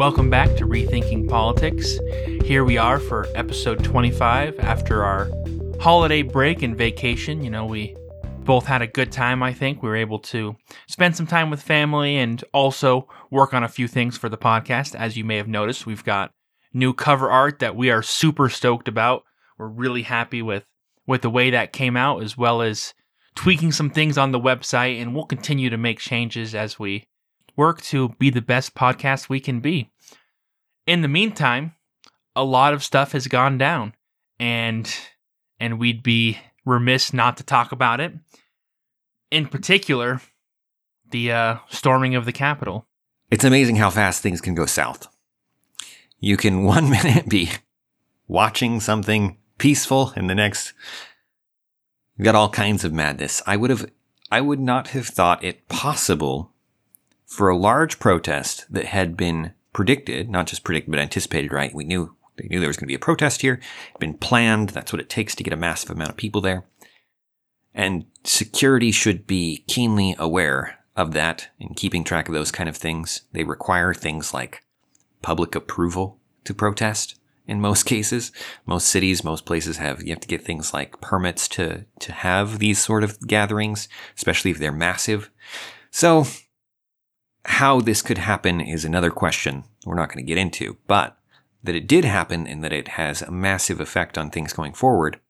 Welcome back to Rethinking Politics. Here we are for episode 25 after our holiday break and vacation. You know, we both had a good time, I think. We were able to spend some time with family and also work on a few things for the podcast. As you may have noticed, we've got new cover art that we are super stoked about. We're really happy with with the way that came out as well as tweaking some things on the website and we'll continue to make changes as we work to be the best podcast we can be. In the meantime, a lot of stuff has gone down and and we'd be remiss not to talk about it. In particular, the uh, storming of the Capitol. It's amazing how fast things can go south. You can one minute be watching something peaceful and the next you got all kinds of madness. I would have I would not have thought it possible for a large protest that had been predicted, not just predicted, but anticipated, right? We knew they knew there was going to be a protest here, been planned. That's what it takes to get a massive amount of people there. And security should be keenly aware of that and keeping track of those kind of things. They require things like public approval to protest in most cases. Most cities, most places have, you have to get things like permits to, to have these sort of gatherings, especially if they're massive. So how this could happen is another question we're not going to get into, but that it did happen and that it has a massive effect on things going forward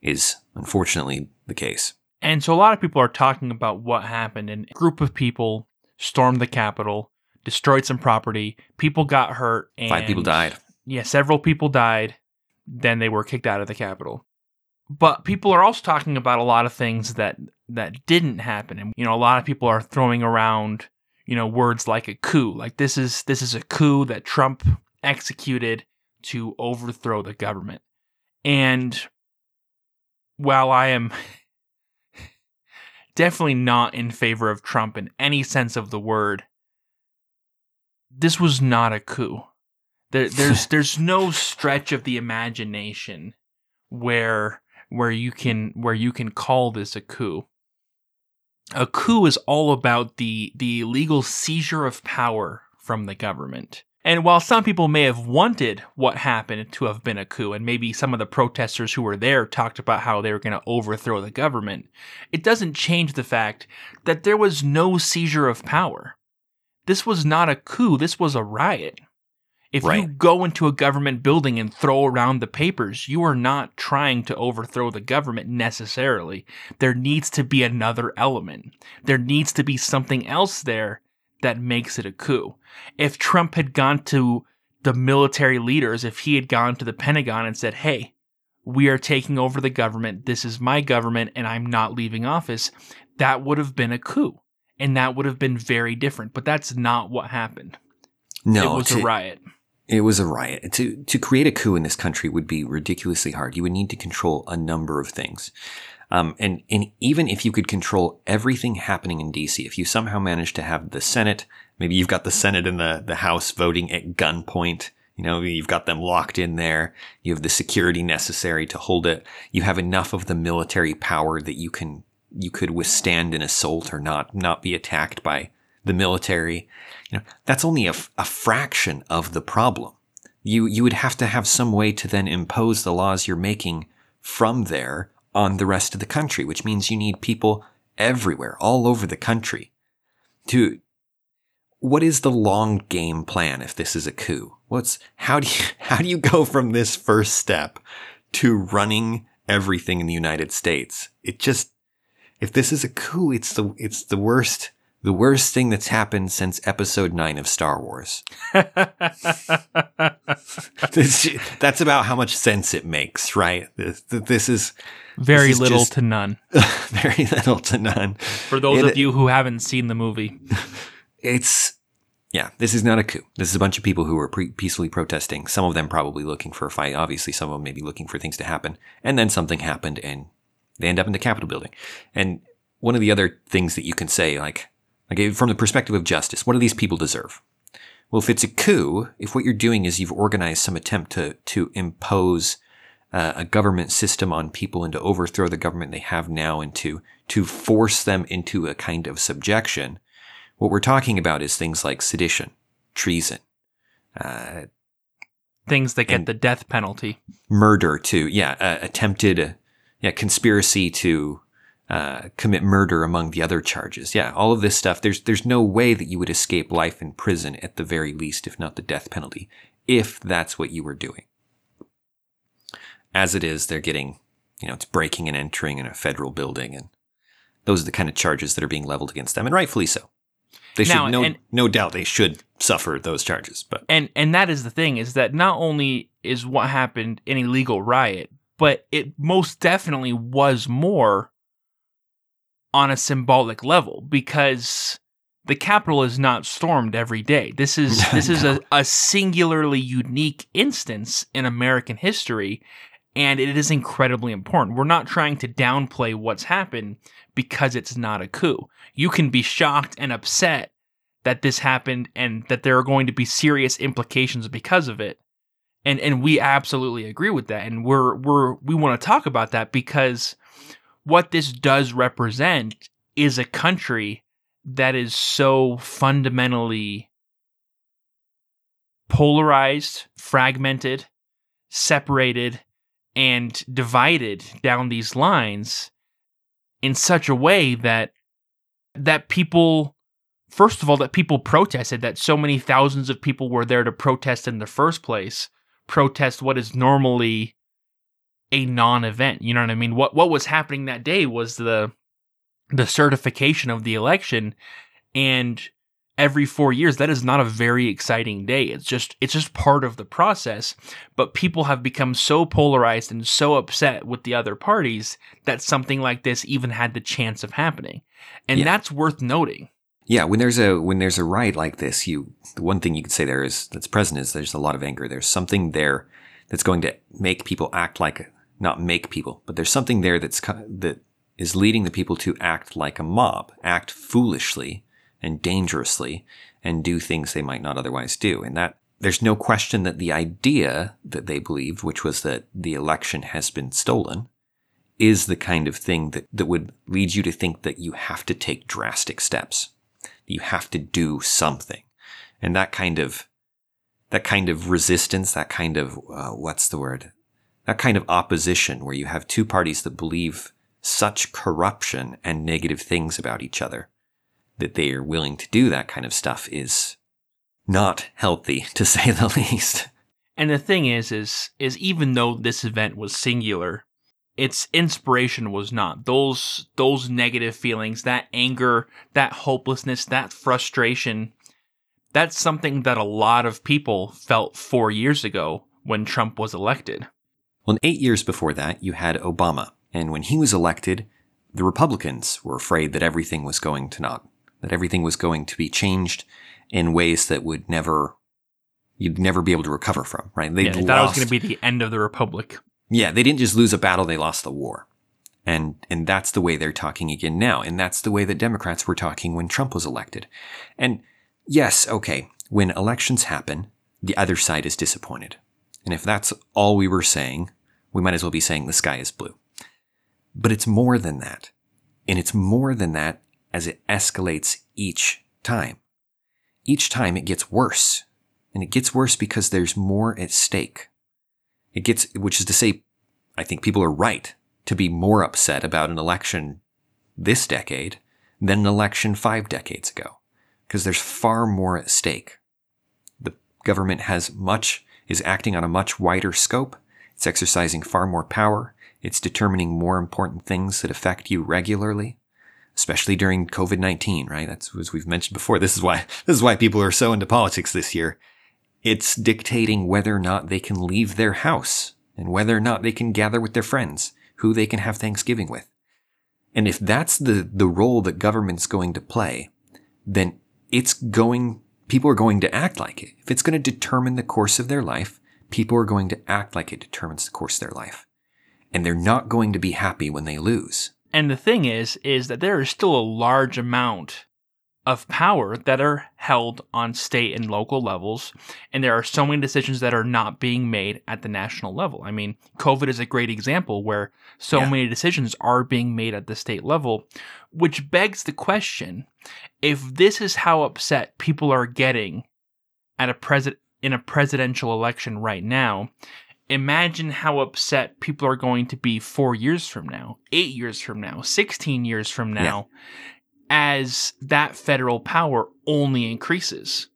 is unfortunately the case. And so a lot of people are talking about what happened and a group of people stormed the Capitol, destroyed some property, people got hurt and Five people died. Yeah, several people died, then they were kicked out of the Capitol. But people are also talking about a lot of things that that didn't happen. And you know, a lot of people are throwing around, you know, words like a coup. Like this is this is a coup that Trump executed to overthrow the government. And while I am definitely not in favor of Trump in any sense of the word, this was not a coup. There, there's there's no stretch of the imagination where where you can where you can call this a coup. A coup is all about the the legal seizure of power from the government. And while some people may have wanted what happened to have been a coup, and maybe some of the protesters who were there talked about how they were going to overthrow the government, it doesn't change the fact that there was no seizure of power. This was not a coup, this was a riot. If right. you go into a government building and throw around the papers, you are not trying to overthrow the government necessarily. There needs to be another element. There needs to be something else there that makes it a coup. If Trump had gone to the military leaders, if he had gone to the Pentagon and said, hey, we are taking over the government, this is my government, and I'm not leaving office, that would have been a coup. And that would have been very different. But that's not what happened. No, it was to, a riot. It was a riot. To to create a coup in this country would be ridiculously hard. You would need to control a number of things. Um, and, and even if you could control everything happening in DC, if you somehow managed to have the Senate, maybe you've got the Senate and the, the House voting at gunpoint, you know, you've got them locked in there. You have the security necessary to hold it. You have enough of the military power that you can, you could withstand an assault or not, not be attacked by the military. You know, that's only a, fraction of the problem. You, you would have to have some way to then impose the laws you're making from there on the rest of the country, which means you need people everywhere, all over the country. To what is the long game plan if this is a coup? What's how do you how do you go from this first step to running everything in the United States? It just if this is a coup, it's the it's the worst the worst thing that's happened since episode 9 of Star Wars. that's about how much sense it makes, right? This, this is very this is little just, to none. very little to none. For those it, of you who haven't seen the movie, it's yeah, this is not a coup. This is a bunch of people who are pre- peacefully protesting. Some of them probably looking for a fight. Obviously, some of them maybe looking for things to happen. And then something happened and they end up in the Capitol building. And one of the other things that you can say, like, like from the perspective of justice, what do these people deserve? Well, if it's a coup, if what you're doing is you've organized some attempt to, to impose uh, a government system on people and to overthrow the government they have now and to, to force them into a kind of subjection, what we're talking about is things like sedition, treason, uh, Things that get the death penalty. murder to yeah uh, attempted yeah conspiracy to uh, commit murder among the other charges. Yeah all of this stuff there's there's no way that you would escape life in prison at the very least if not the death penalty if that's what you were doing. As it is they're getting you know it's breaking and entering in a federal building and those are the kind of charges that are being leveled against them and rightfully so. They should Now, no and- no doubt they should suffer those charges but And and that is the thing is that not only is what happened an illegal riot, but it most definitely was more on a symbolic level because the Capitol is not stormed every day. This is this is a, a singularly unique instance in American history, and it is incredibly important. We're not trying to downplay what's happened because it's not a coup. You can be shocked and upset that this happened and that there are going to be serious implications because of it. And and we absolutely agree with that. And we're we're we want to talk about that because what this does represent is a country that is so fundamentally polarized, fragmented, separated, and divided down these lines in such a way that that people first of all that people protested that so many thousands of people were there to protest in the first place protest what is normally a non-event you know what i mean what what was happening that day was the the certification of the election and every 4 years that is not a very exciting day it's just it's just part of the process but people have become so polarized and so upset with the other parties that something like this even had the chance of happening and Yeah. that's worth noting Yeah, when there's a when there's a riot like this, you the one thing you could say there is that's present is there's a lot of anger. There's something there that's going to make people act like not make people, but there's something there that's that is leading the people to act like a mob, act foolishly and dangerously, and do things they might not otherwise do. And that there's no question that the idea that they believed, which was that the election has been stolen, is the kind of thing that, that would lead you to think that you have to take drastic steps. You have to do something. And that kind of that kind of resistance that kind of uh, what's the word that kind of opposition where you have two parties that believe such corruption and negative things about each other that they are willing to do that kind of stuff is not healthy to say the least And the thing is, is, is even though this event was singular, its inspiration was not. Those, those negative feelings, that anger, that hopelessness, that frustration, that's something that a lot of people felt four years ago when Trump was elected. Well, eight years before that, you had Obama. And when he was elected, the Republicans were afraid that everything was going to not, that everything was going to be changed in ways that would never, you'd never be able to recover from, right? They Yeah, thought it was going to be the end of the republic. yeah, they didn't just lose a battle, they lost the war. And, and that's the way they're talking again now. And that's the way that Democrats were talking when Trump was elected. And yes, okay, when elections happen, the other side is disappointed. And if that's all we were saying, we might as well be saying the sky is blue. But it's more than that. And it's more than that as it escalates each time. Each time it gets worse. And it gets worse because there's more at stake. It gets, which is to say, I think people are right to be more upset about an election this decade than an election five decades ago. Because there's far more at stake. The government has much, is acting on a much wider scope. It's exercising far more power. It's determining more important things that affect you regularly, especially during COVID-19, right? That's as we've mentioned before. This is why, this is why people are so into politics this year. It's dictating whether or not they can leave their house and whether or not they can gather with their friends, who they can have Thanksgiving with. And if that's the, the role that government's going to play, then it's going, people are going to act like it. If it's going to determine the course of their life, people are going to act like it determines the course of their life. And they're not going to be happy when they lose. And the thing is, is that there is still a large amount of power that are held on state and local levels. And there are so many decisions that are not being made at the national level. I mean, COVID is a great example where so Yeah. many decisions are being made at the state level, which begs the question if this is how upset people are getting at a president in a presidential election right now, imagine how upset people are going to be 4 years from now, 8 years from now, 16 years from now as that federal power only increases.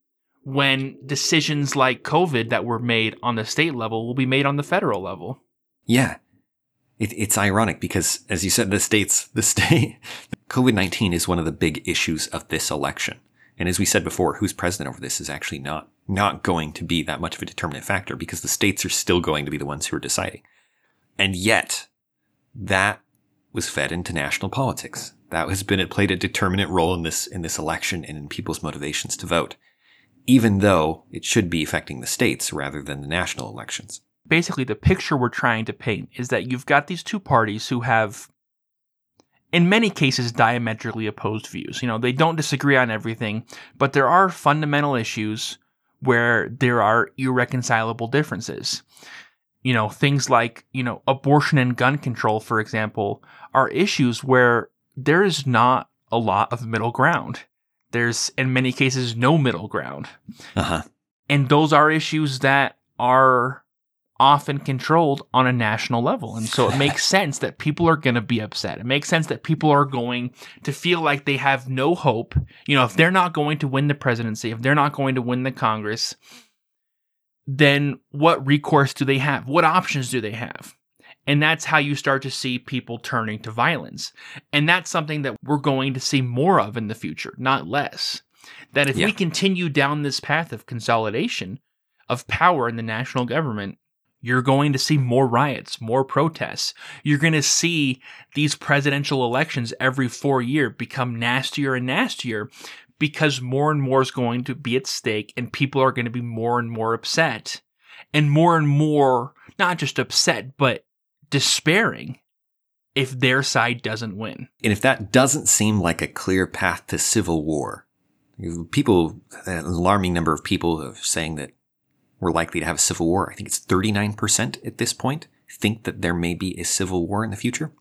When decisions like COVID that were made on the state level will be made on the federal level. Yeah. It, it's ironic because, as you said, the states, the state, COVID 19 is one of the big issues of this election. And as we said before, who's president over this is actually not, not going to be that much of a determinant factor because the states are still going to be the ones who are deciding. And yet, that was fed into national politics. That has been, it played a determinant role in this, in this election and in people's motivations to vote, even though it should be affecting the states rather than the national elections. Basically, the picture we're trying to paint is that you've got these two parties who have in many cases diametrically opposed views. You know, they don't disagree on everything, but there are fundamental issues where there are irreconcilable differences. You know, things like, you know, abortion and gun control, for example, are issues where there is not a lot of middle ground. There's, in many cases, no middle ground. Uh-huh. And those are issues that are often controlled on a national level. And so it makes sense that people are going to be upset. It makes sense that people are going to feel like they have no hope. You know, if they're not going to win the presidency, if they're not going to win the Congress, then what recourse do they have? What options do they have? And that's how you start to see people turning to violence. And that's something that we're going to see more of in the future, not less. That if Yeah. we continue down this path of consolidation of power in the national government, you're going to see more riots, more protests. You're going to see these presidential elections every four year become nastier and nastier because more and more is going to be at stake and people are going to be more and more upset and more and more, not just upset, but despairing if their side doesn't win. And if that doesn't seem like a clear path to civil war, people, an alarming number of people saying that we're likely to have a civil war. I think it's 39% at this point think that there may be a civil war in the future.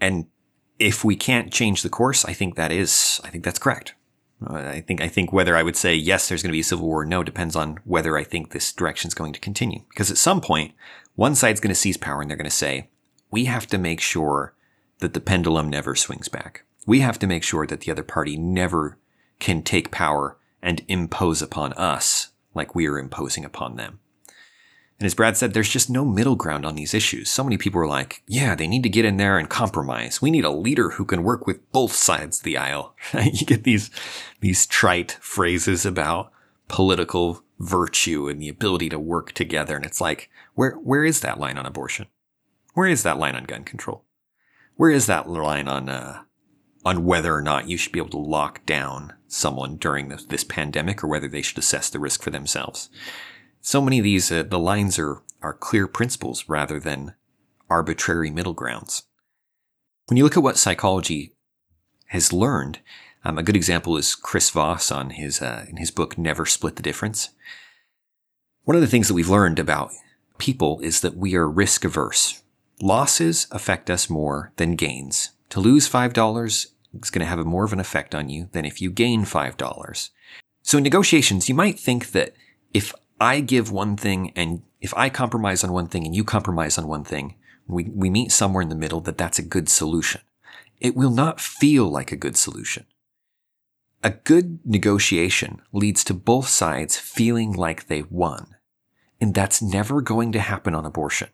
And if we can't change the course, I think that is, I think that's correct. Uh, I think, I think whether I would say yes, there's going to be a civil war or no depends on whether I think this direction is going to continue. Because at some point, one side's going to seize power and they're going to say, we have to make sure that the pendulum never swings back. We have to make sure that the other party never can take power and impose upon us like we are imposing upon them. And as Brad said, there's just no middle ground on these issues. So many people are like, yeah, they need to get in there and compromise. We need a leader who can work with both sides of the aisle. you get these, these trite phrases about political virtue and the ability to work together. And it's like, where, where is that line on abortion? Where is that line on gun control? Where is that line on, uh, on whether or not you should be able to lock down someone during this, this pandemic or whether they should assess the risk for themselves. So many of these, uh, the lines are, are clear principles rather than arbitrary middle grounds. When you look at what psychology has learned, um, a good example is Chris Voss on his, uh, in his book, Never Split the Difference. One of the things that we've learned about people is that we are risk averse. Losses affect us more than gains. To lose $5 is going to have more of an effect on you than if you gain $5. So in negotiations, you might think that if I give one thing and if I compromise on one thing and you compromise on one thing, we, we meet somewhere in the middle that that's a good solution. It will not feel like a good solution. A good negotiation leads to both sides feeling like they won. And that's never going to happen on abortion.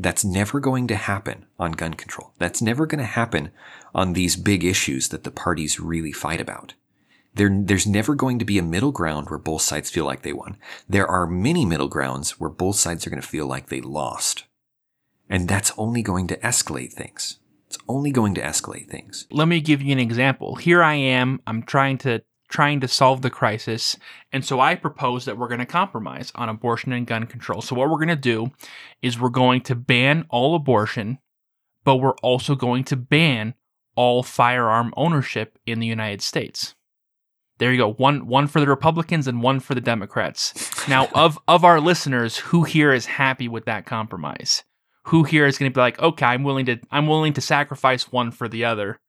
That's never going to happen on gun control. That's never going to happen on these big issues that the parties really fight about. There, there's never going to be a middle ground where both sides feel like they won. There are many middle grounds where both sides are going to feel like they lost. And that's only going to escalate things. It's only going to escalate things. Let me give you an example. Here I am, I'm trying to trying to solve the crisis, and so I propose that we're going to compromise on abortion and gun control. So what we're going to do is we're going to ban all abortion, but we're also going to ban all firearm ownership in the United States. There you go. One one for the Republicans and one for the Democrats. Now, of of our listeners, who here is happy with that compromise? Who here is going to be like, okay, I'm willing to I'm willing to sacrifice one for the other,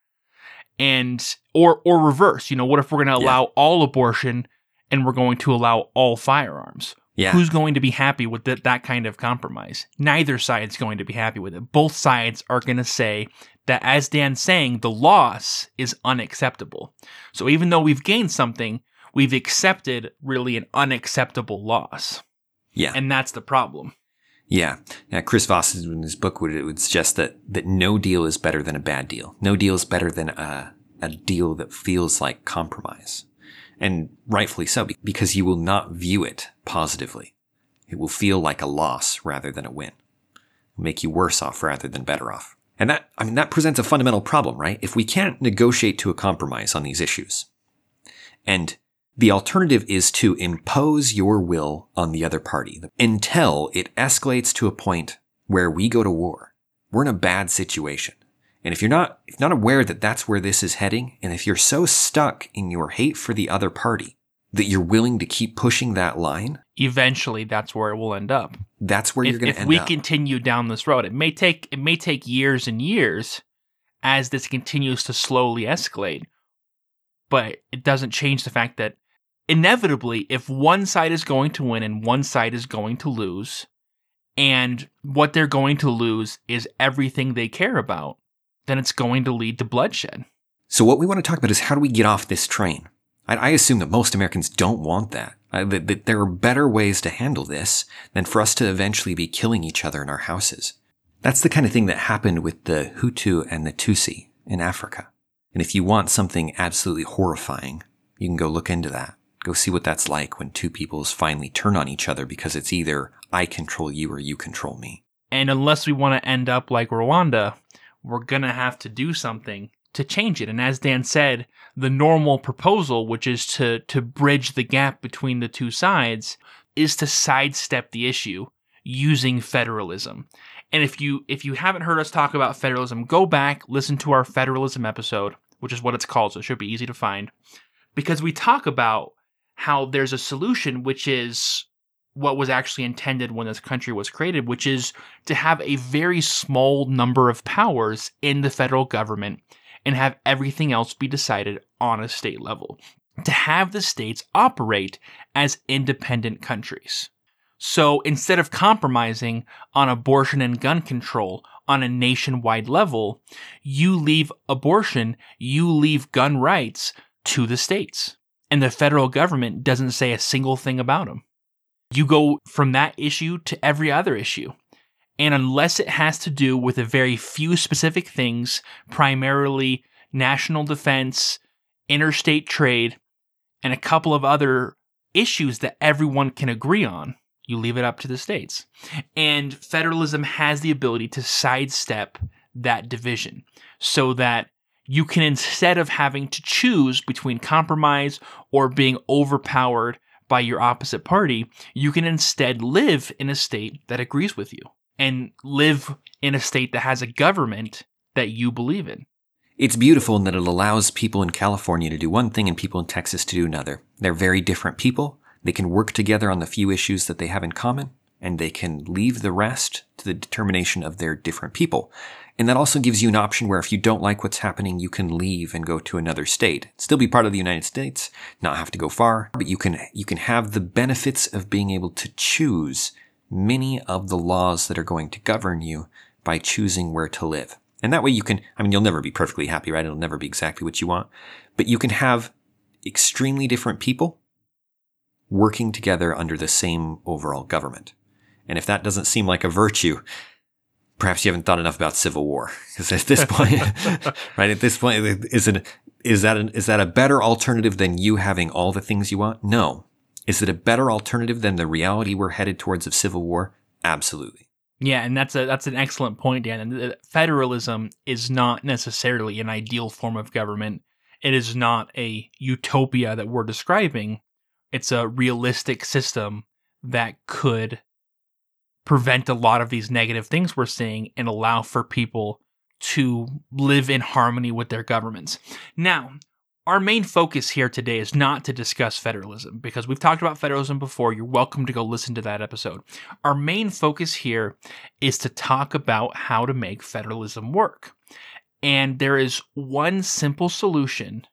and or or reverse. You know, what if we're going to Yeah. allow all abortion and we're going to allow all firearms. Yeah. Who's going to be happy with that, that kind of compromise? Neither side's going to be happy with it. Both sides are going to say that, as Dan's saying, the loss is unacceptable. So even though we've gained something, we've accepted really an unacceptable loss. yeah. And that's the problem. Yeah. Now, Chris Voss in his book would, would suggest that, that no deal is better than a bad deal. No deal is better than a, a deal that feels like compromise. And rightfully so, because you will not view it positively. It will feel like a loss rather than a win. It'll make you worse off rather than better off. And that, I mean, that presents a fundamental problem, right? If we can't negotiate to a compromise on these issues, and the alternative is to impose your will on the other party until it escalates to a point where we go to war. We're in a bad situation. And if you're not, if not aware that that's where this is heading, and if you're so stuck in your hate for the other party that you're willing to keep pushing that line, Eventually, that's where it will end up. that's where if, you're going to end we up. continue down this road, it may take it may take years and years as this continues to slowly escalate. But it doesn't change the fact that inevitably, if one side is going to win and one side is going to lose, and what they're going to lose is everything they care about, then it's going to lead to bloodshed. So what we want to talk about is how do we get off this train? I, I assume that most Americans don't want that. That, that there are better ways to handle this than for us to eventually be killing each other in our houses. That's the kind of thing that happened with the Hutu and the Tutsi in Africa. And if you want something absolutely horrifying, you can go look into that. Go see what that's like when two peoples finally turn on each other because it's either I control you or you control me. And unless we want to end up like Rwanda, we're going to have to do something to change it. And as Dan said, the normal proposal, which is to, to bridge the gap between the two sides, is to sidestep the issue using federalism. And if you if you haven't heard us talk about federalism, go back, listen to our federalism episode, which is what it's called, so it should be easy to find. Because we talk about how there's a solution which is what was actually intended when this country was created, which is to have a very small number of powers in the federal government and have everything else be decided on a state level. To have the states operate as independent countries. So instead of compromising on abortion and gun control on a nationwide level, you leave abortion, you leave gun rights to the states. And the federal government doesn't say a single thing about them. You go from that issue to every other issue. And unless it has to do with a very few specific things, primarily national defense, interstate trade, and a couple of other issues that everyone can agree on, you leave it up to the states. And federalism has the ability to sidestep that division so that you can, instead of having to choose between compromise or being overpowered by your opposite party, you can instead live in a state that agrees with you and live in a state that has a government that you believe in. It's beautiful in that it allows people in California to do one thing and people in Texas to do another. They're very different people. They can work together on the few issues that they have in common, and they can leave the rest to the determination of their different people. And that also gives you an option where if you don't like what's happening, you can leave and go to another state. Still be part of the United States, not have to go far, but you can, you can have the benefits of being able to choose many of the laws that are going to govern you by choosing where to live. And that way you can, I mean, you'll never be perfectly happy, right? It'll never be exactly what you want, but you can have extremely different people working together under the same overall government. And if that doesn't seem like a virtue, perhaps you haven't thought enough about civil war. Because at this point, right, at this point, is it, is that, an, is that a better alternative than you having all the things you want? No. Is it a better alternative than the reality we're headed towards of civil war? Absolutely. Yeah, and that's a that's an excellent point, Dan. And uh, federalism is not necessarily an ideal form of government. It is not a utopia that we're describing. It's a realistic system that could prevent a lot of these negative things we're seeing and allow for people to live in harmony with their governments. Now, our main focus here today is not to discuss federalism because we've talked about federalism before. You're welcome to go listen to that episode. Our main focus here is to talk about how to make federalism work. And there is one simple solution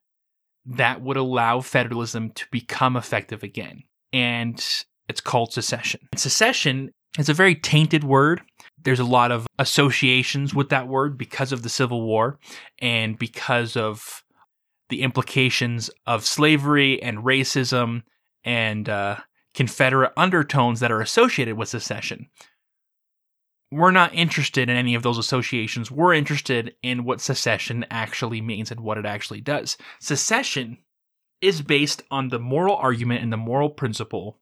that would allow federalism to become effective again. And it's called secession. And secession is a very tainted word. There's a lot of associations with that word because of the Civil War and because of the implications of slavery and racism and uh, Confederate undertones that are associated with secession. We're not interested in any of those associations. We're interested in what secession actually means and what it actually does. Secession is based on the moral argument and the moral principle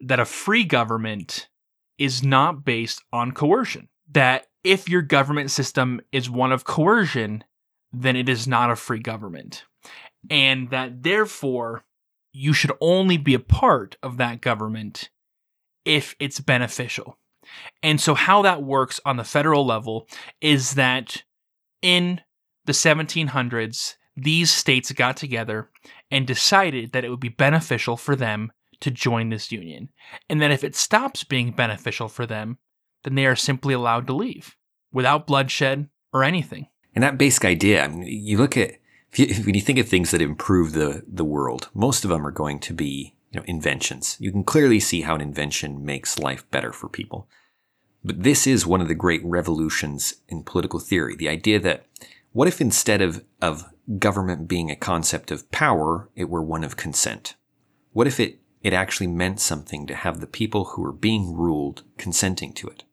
that a free government is not based on coercion. That if your government system is one of coercion, then it is not a free government. And that therefore, you should only be a part of that government if it's beneficial. And so, how that works on the federal level is that in the 1700s, these states got together and decided that it would be beneficial for them to join this union, and that if it stops being beneficial for them, then they are simply allowed to leave without bloodshed or anything. And that basic idea, I mean, you look at if you, when you think of things that improve the the world, most of them are going to be you know inventions. You can clearly see how an invention makes life better for people. But this is one of the great revolutions in political theory. The idea that what if instead of, of government being a concept of power, it were one of consent? What if it it actually meant something to have the people who are being ruled consenting to it.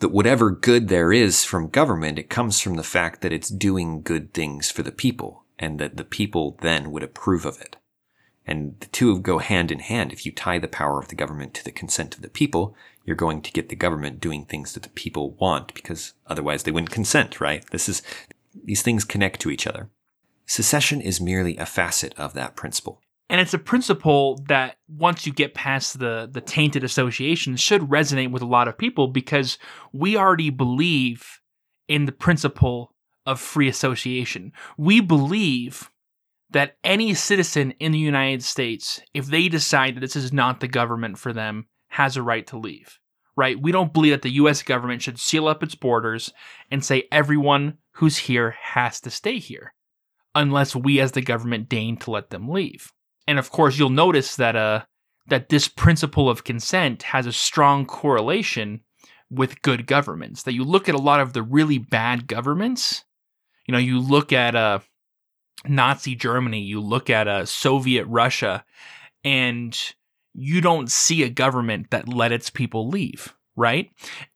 That whatever good there is from government, it comes from the fact that it's doing good things for the people and that the people then would approve of it. And the two go hand in hand. If you tie the power of the government to the consent of the people, you're going to get the government doing things that the people want because otherwise they wouldn't consent, right? This is, these things connect to each other. Secession is merely a facet of that principle. And it's a principle that once you get past the the tainted associations should resonate with a lot of people because we already believe in the principle of free association. We believe that any citizen in the United States, if they decide that this is not the government for them, has a right to leave. Right? We don't believe that the US government should seal up its borders and say everyone who's here has to stay here unless we as the government deign to let them leave. And of course, you'll notice that uh that this principle of consent has a strong correlation with good governments. That you look at a lot of the really bad governments, you know, you look at uh Nazi Germany, you look at uh Soviet Russia, and you don't see a government that let its people leave right?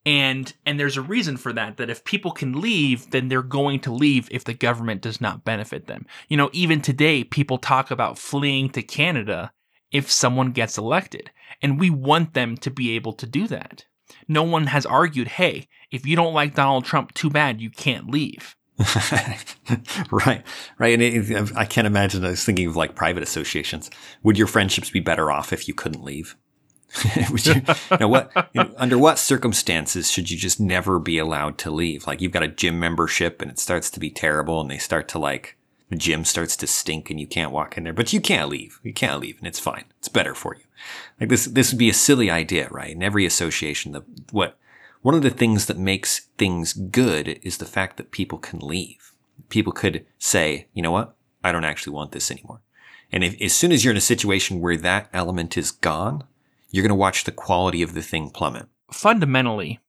And and there's a reason for that that if people can leave then they're going to leave if the government does not benefit them. You know even today people talk about fleeing to canada if someone gets elected and we want them to be able to do that. No one has argued hey if you don't like donald trump too bad you can't leave right, right. And it, I can't imagine. I was thinking of like private associations. Would your friendships be better off if you couldn't leave? you, you know, what, you know, under what circumstances should you just never be allowed to leave? Like you've got a gym membership and it starts to be terrible and they start to like, the gym starts to stink and you can't walk in there, but you can't leave. You can't leave and it's fine. It's better for you. Like this, this would be a silly idea, right? In every association, the, what, one of the things that makes things good is the fact that people can leave. People could say, you know what? I don't actually want this anymore. And if, as soon as you're in a situation where that element is gone, you're going to watch the quality of the thing plummet. Fundamentally,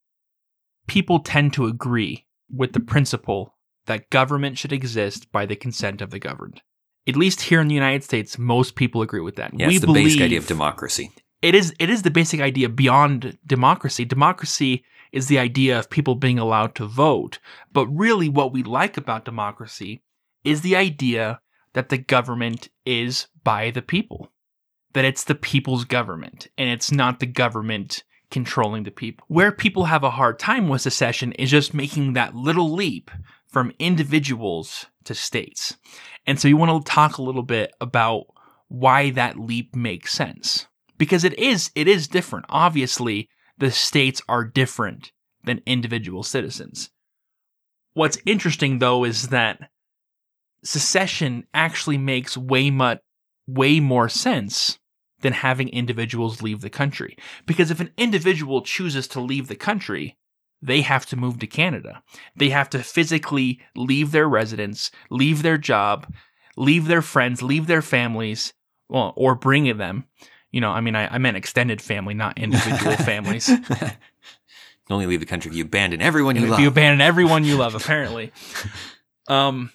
people tend to agree with the principle that government should exist by the consent of the governed. At least here in the United States, most people agree with that. Yeah, we it's the basic idea of democracy. It is it is the basic idea beyond democracy. Democracy is the idea of people being allowed to vote. But really what we like about democracy is the idea that the government is by the people that it's the people's government and it's not the government controlling the people. Where people have a hard time with secession is just making that little leap from individuals to states. And so you want to talk a little bit about why that leap makes sense. Because it is it is different. Obviously, the states are different than individual citizens. What's interesting though is that secession actually makes way much way more sense than having individuals leave the country. Because if an individual chooses to leave the country, they have to move to Canada. They have to physically leave their residence, leave their job, leave their friends, leave their families, well, or bring them. You know, I mean, I, I meant extended family, not individual families. you only leave the country if you abandon everyone you if love. you abandon everyone you love, apparently, um,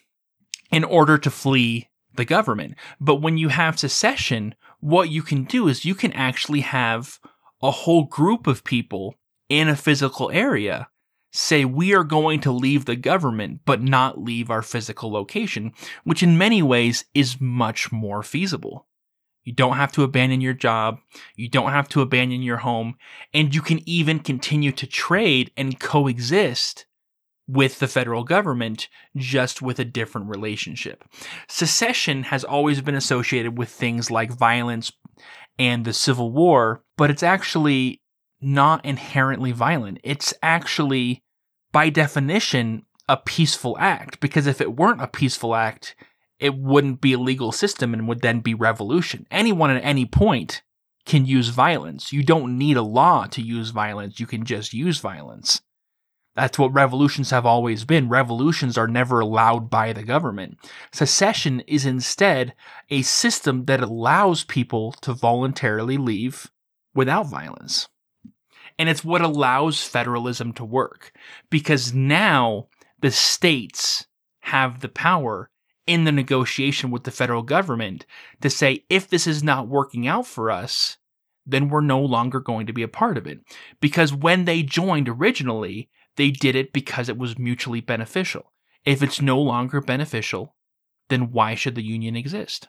in order to flee the government. But when you have secession, what you can do is you can actually have a whole group of people in a physical area say we are going to leave the government but not leave our physical location, which in many ways is much more feasible. You don't have to abandon your job. You don't have to abandon your home. And you can even continue to trade and coexist with the federal government, just with a different relationship. Secession has always been associated with things like violence and the Civil War, but it's actually not inherently violent. It's actually, by definition, a peaceful act, because if it weren't a peaceful act, it wouldn't be a legal system and would then be revolution. Anyone at any point can use violence. You don't need a law to use violence, you can just use violence. That's what revolutions have always been. Revolutions are never allowed by the government. Secession is instead a system that allows people to voluntarily leave without violence. And it's what allows federalism to work because now the states have the power in the negotiation with the federal government to say, if this is not working out for us, then we're no longer going to be a part of it. Because when they joined originally, they did it because it was mutually beneficial. If it's no longer beneficial, then why should the union exist?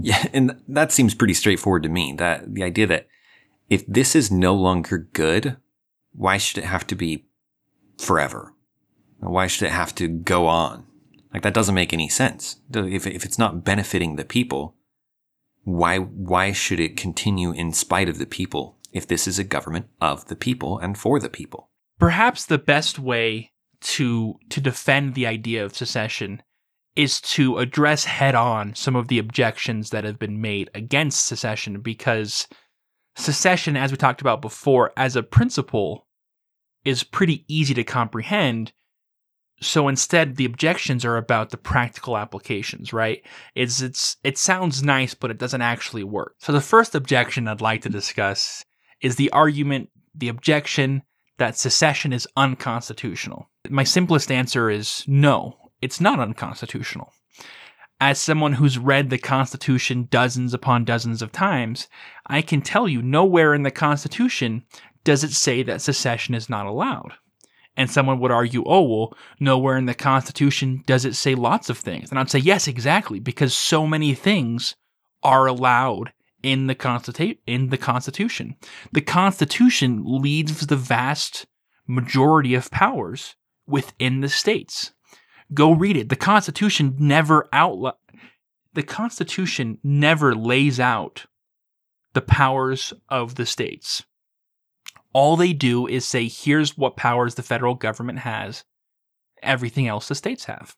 Yeah, and that seems pretty straightforward to me. That the idea that if this is no longer good, why should it have to be forever? Why should it have to go on? Like that doesn't make any sense. If if it's not benefiting the people, why why should it continue in spite of the people if this is a government of the people and for the people? Perhaps the best way to to defend the idea of secession is to address head on some of the objections that have been made against secession because secession as we talked about before as a principle is pretty easy to comprehend so instead the objections are about the practical applications right? It's it's it sounds nice but it doesn't actually work. So the first objection i'd like to discuss is the argument the objection that secession is unconstitutional. My simplest answer is no it's not unconstitutional. As someone who's read the constitution dozens upon dozens of times i can tell you nowhere in the constitution does it say that secession is not allowed and someone would argue, oh, well, nowhere in the Constitution does it say lots of things. And I'd say, yes, exactly, because so many things are allowed in the, Constitu- in the Constitution. The Constitution leaves the vast majority of powers within the states. Go read it. The Constitution never outla- the Constitution never lays out the powers of the states all they do is say, here's what powers the federal government has, everything else the states have.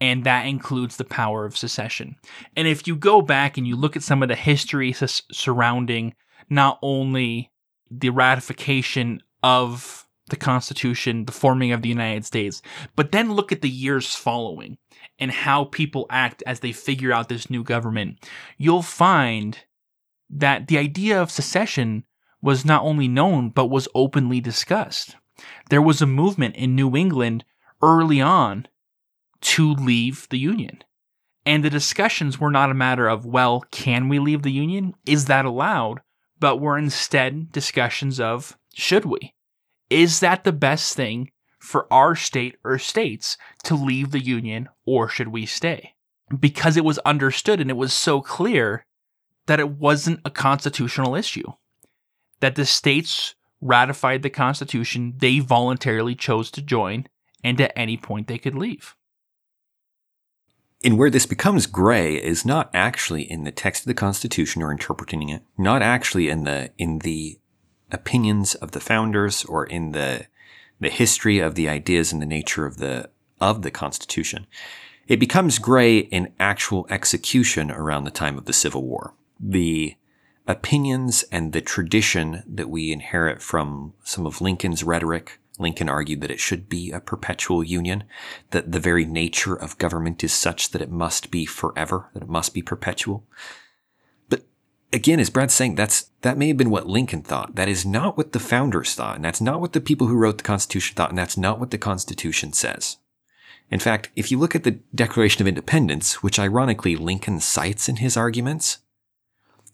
And that includes the power of secession. And if you go back and you look at some of the history surrounding not only the ratification of the Constitution, the forming of the United States, but then look at the years following and how people act as they figure out this new government, you'll find that the idea of secession was not only known, but was openly discussed. There was a movement in New England early on to leave the Union. And the discussions were not a matter of, well, can we leave the Union? Is that allowed? But were instead discussions of, should we? Is that the best thing for our state or states to leave the Union, or should we stay? Because it was understood and it was so clear that it wasn't a constitutional issue that the states ratified the Constitution, they voluntarily chose to join, and at any point they could leave. And where this becomes gray is not actually in the text of the Constitution or interpreting it, not actually in the in the opinions of the founders or in the the history of the ideas and the nature of the of the Constitution. It becomes gray in actual execution around the time of the Civil War. The opinions and the tradition that we inherit from some of Lincoln's rhetoric, Lincoln argued that it should be a perpetual union, that the very nature of government is such that it must be forever, that it must be perpetual. But again, as Brad's saying, that's that may have been what Lincoln thought. That is not what the founders thought, and that's not what the people who wrote the Constitution thought, and that's not what the Constitution says. In fact, if you look at the Declaration of Independence, which ironically Lincoln cites in his arguments,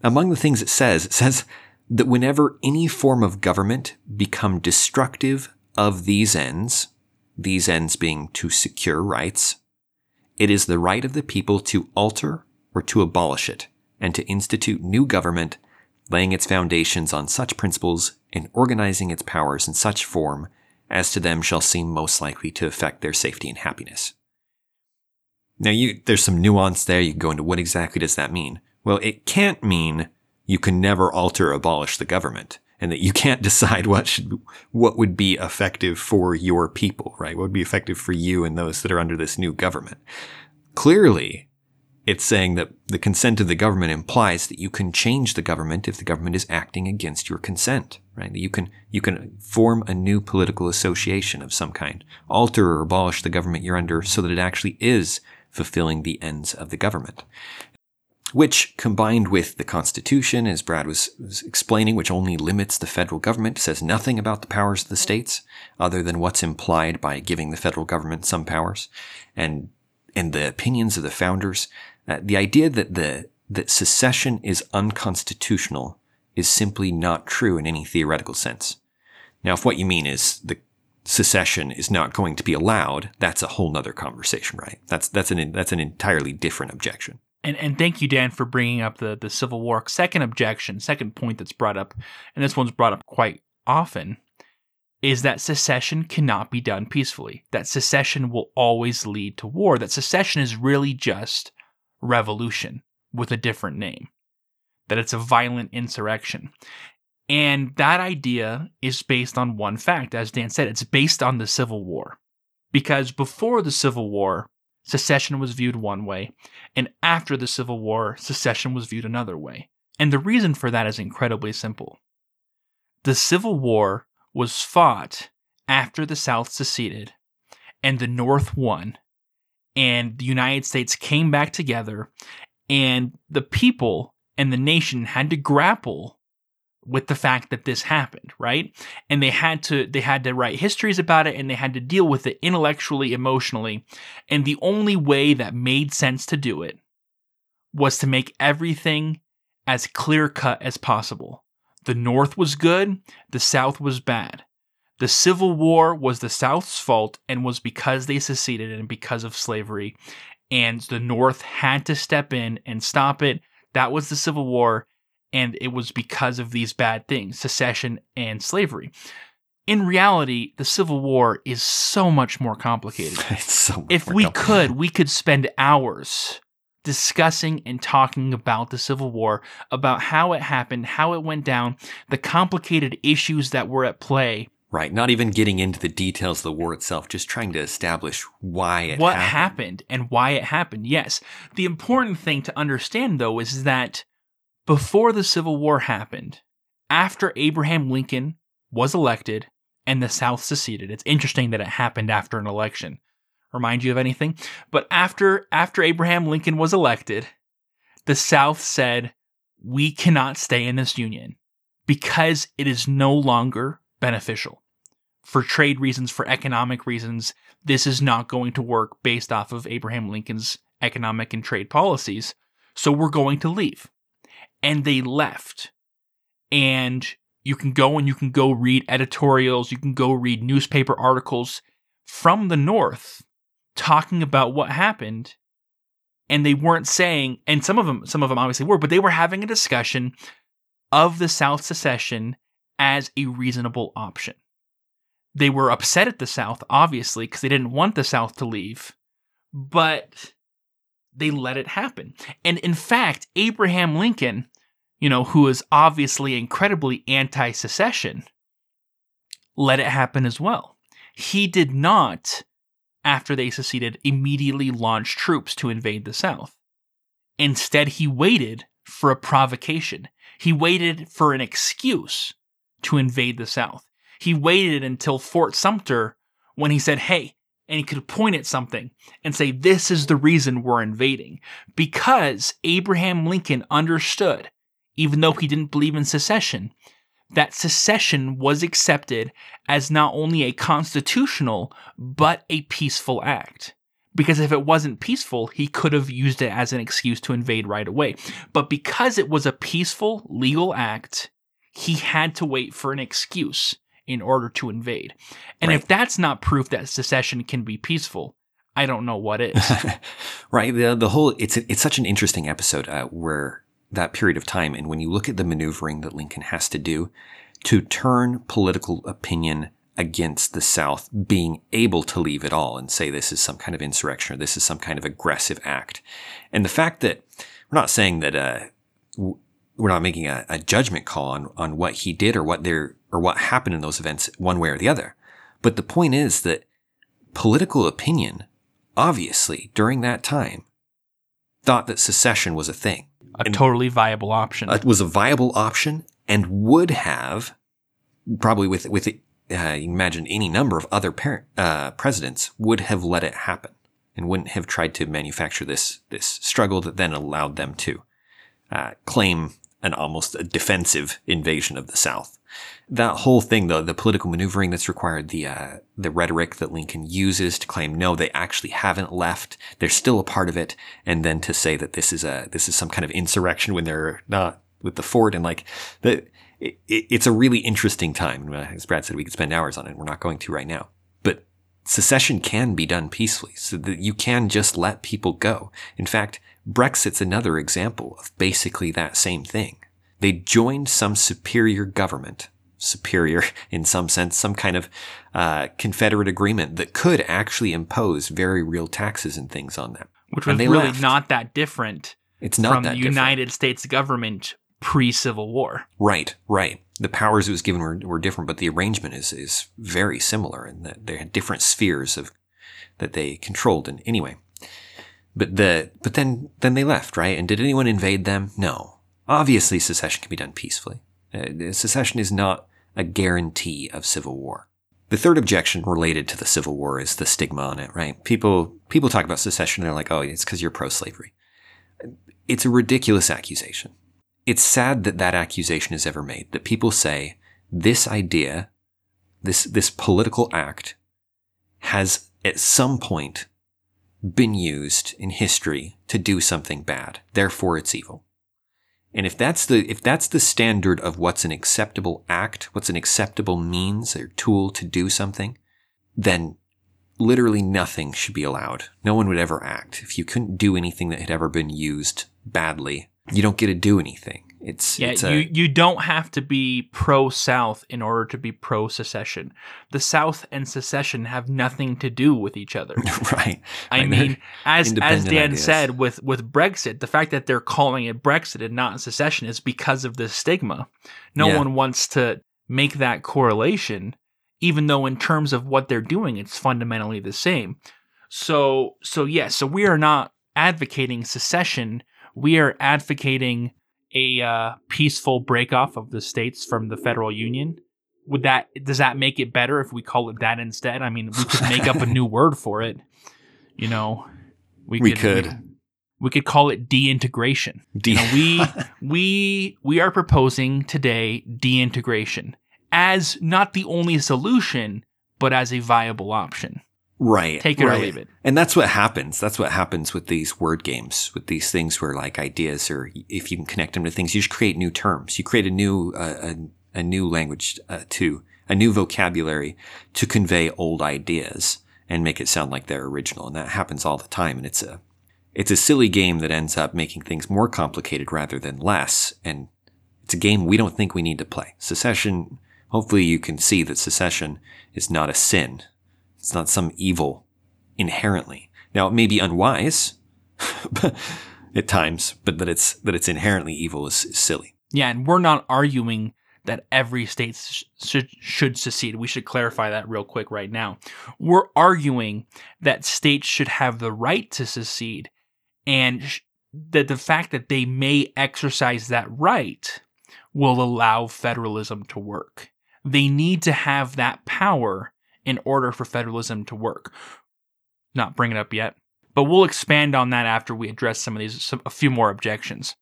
among the things it says, it says that whenever any form of government become destructive of these ends, these ends being to secure rights, it is the right of the people to alter or to abolish it, and to institute new government, laying its foundations on such principles and organizing its powers in such form as to them shall seem most likely to affect their safety and happiness. Now, you, there's some nuance there. You can go into what exactly does that mean? Well, it can't mean you can never alter or abolish the government and that you can't decide what should, what would be effective for your people, right? What would be effective for you and those that are under this new government. Clearly, it's saying that the consent of the government implies that you can change the government if the government is acting against your consent, right? That you can, you can form a new political association of some kind, alter or abolish the government you're under so that it actually is fulfilling the ends of the government which combined with the Constitution, as Brad was, was, explaining, which only limits the federal government, says nothing about the powers of the states other than what's implied by giving the federal government some powers, and and the opinions of the founders, uh, the idea that the that secession is unconstitutional is simply not true in any theoretical sense. Now, if what you mean is the secession is not going to be allowed, that's a whole nother conversation, right? That's that's an that's an entirely different objection and and thank you, Dan, for bringing up the the Civil War. Second objection, second point that's brought up, and this one's brought up quite often, is that secession cannot be done peacefully. That secession will always lead to war. That secession is really just revolution with a different name. That it's a violent insurrection. And that idea is based on one fact. As Dan said, it's based on the Civil War. Because before the Civil War, secession was viewed one way, and after the Civil War, secession was viewed another way. And the reason for that is incredibly simple. The Civil War was fought after the South seceded and the North won, and the United States came back together, and the people and the nation had to grapple with the fact that this happened, right? And they had to they had to write histories about it and they had to deal with it intellectually, emotionally. And the only way that made sense to do it was to make everything as clear cut as possible. The North was good, the South was bad. The Civil War was the South's fault and was because they seceded and because of slavery. And the North had to step in and stop it. That was the Civil War and it was because of these bad things secession and slavery. In reality, the Civil War is so much more complicated. so if we could, we could spend hours discussing and talking about the Civil War, about how it happened, how it went down, the complicated issues that were at play. Right, not even getting into the details of the war itself, just trying to establish why it what happened. happened and why it happened. Yes. The important thing to understand though is that before the Civil War happened, after Abraham Lincoln was elected and the South seceded. It's interesting that it happened after an election. Remind you of anything? But after after Abraham Lincoln was elected, the South said, "We cannot stay in this union because it is no longer beneficial. For trade reasons, for economic reasons, this is not going to work based off of Abraham Lincoln's economic and trade policies. So we're going to leave." And they left. And you can go and you can go read editorials, you can go read newspaper articles from the North talking about what happened. And they weren't saying, and some of them, some of them obviously were, but they were having a discussion of the South secession as a reasonable option. They were upset at the South, obviously, because they didn't want the South to leave, but they let it happen. And in fact, Abraham Lincoln you know, who is obviously incredibly anti secession, let it happen as well. He did not, after they seceded, immediately launch troops to invade the South. Instead, he waited for a provocation. He waited for an excuse to invade the South. He waited until Fort Sumter when he said, Hey, and he could point at something and say, This is the reason we're invading. Because Abraham Lincoln understood, even though he didn't believe in secession, that secession was accepted as not only a constitutional, but a peaceful act. Because if it wasn't peaceful, he could have used it as an excuse to invade right away. But because it was a peaceful, legal act, he had to wait for an excuse in order to invade. And Right. if that's not proof that secession can be peaceful, I don't know what is. right. The the whole it's it's such an interesting episode uh, where that period of time. And when you look at the maneuvering that Lincoln has to do to turn political opinion against the South being able to leave it all and say this is some kind of insurrection or this is some kind of aggressive act, and the fact that we're not saying that uh, we're not making a, a judgment call on on what he did or what there or what happened in those events one way or the other, but the point is that political opinion obviously during that time thought that secession was a thing A totally viable option. it was a viable option and would have probably with with uh, imagine any number of other parent, uh, presidents would have let it happen and wouldn't have tried to manufacture this this struggle that then allowed them to uh, claim an almost a defensive invasion of the South. That whole thing, though, the political maneuvering that's required, the uh, the rhetoric that Lincoln uses to claim no, they actually haven't left, they're still a part of it, and then to say that this is a this is some kind of insurrection when they're not with the fort, and like the it, it- it's a really interesting time. Uh, As Brad said, we could spend hours on it. We're not going to right now, but secession can be done peacefully, so that you can just let people go. In fact, Brexit's another example of basically that same thing. They joined some superior government, superior in some sense, some kind of uh, confederate agreement that could actually impose very real taxes and things on them. which was really left. not that different It's not from the different. United States government pre Civil War. Right, right. The powers it was given were, were different, but the arrangement is is very similar in that they had different spheres of that they controlled. And anyway, but the but then then they left, right? And did anyone invade them? No. Obviously, secession can be done peacefully. Uh, secession is not a guarantee of civil war. The third objection related to the Civil War is the stigma on it, right? People people talk about secession and they're like, "Oh, it's because you're pro-slavery." It's a ridiculous accusation it's sad that that accusation is ever made that people say this idea this this political act has at some point been used in history to do something bad therefore it's evil and if that's the if that's the standard of what's an acceptable act what's an acceptable means or tool to do something then literally nothing should be allowed no one would ever act if you couldn't do anything that had ever been used badly you don't get to do anything. It's Yeah, it's you, a, you don't have to be pro South in order to be pro secession. The South and secession have nothing to do with each other. right. I mean, as as Dan ideas. said with with Brexit, the fact that they're calling it Brexit and not secession is because of the stigma. No Yeah. one wants to make that correlation, even though in terms of what they're doing, it's fundamentally the same. So so yes, so we are not advocating secession. We are advocating a uh, peaceful break off of the states from the federal union. Would that does that make it better if we call it that instead? I mean, we could make up a new word for it. You know, we, We could. We, we could call it deintegration. De- You know, we we we are proposing today deintegration as not the only solution, but as a viable option. Right. Take it or leave it. And that's what happens. That's what happens with these word games, with these things where like ideas or if you can connect them to things, you just create new terms. You create a new, uh, a, a new language uh, to, a new vocabulary to convey old ideas and make it sound like they're original. And that happens all the time. And it's a, it's a silly game that ends up making things more complicated rather than less. And it's a game we don't think we need to play. Secession, hopefully you can see that secession is not a sin. It's not some evil inherently. Now, it may be unwise at times, but that it's that it's inherently evil is, is silly. Yeah, and we're not arguing that every state sh- should should secede. We should clarify that real quick right now. We're arguing that states should have the right to secede, and sh- that the fact that they may exercise that right will allow federalism to work. they need to have that power in order for federalism to work. Not bring it up yet, but we'll expand on that after we address some of these, some, a few more objections.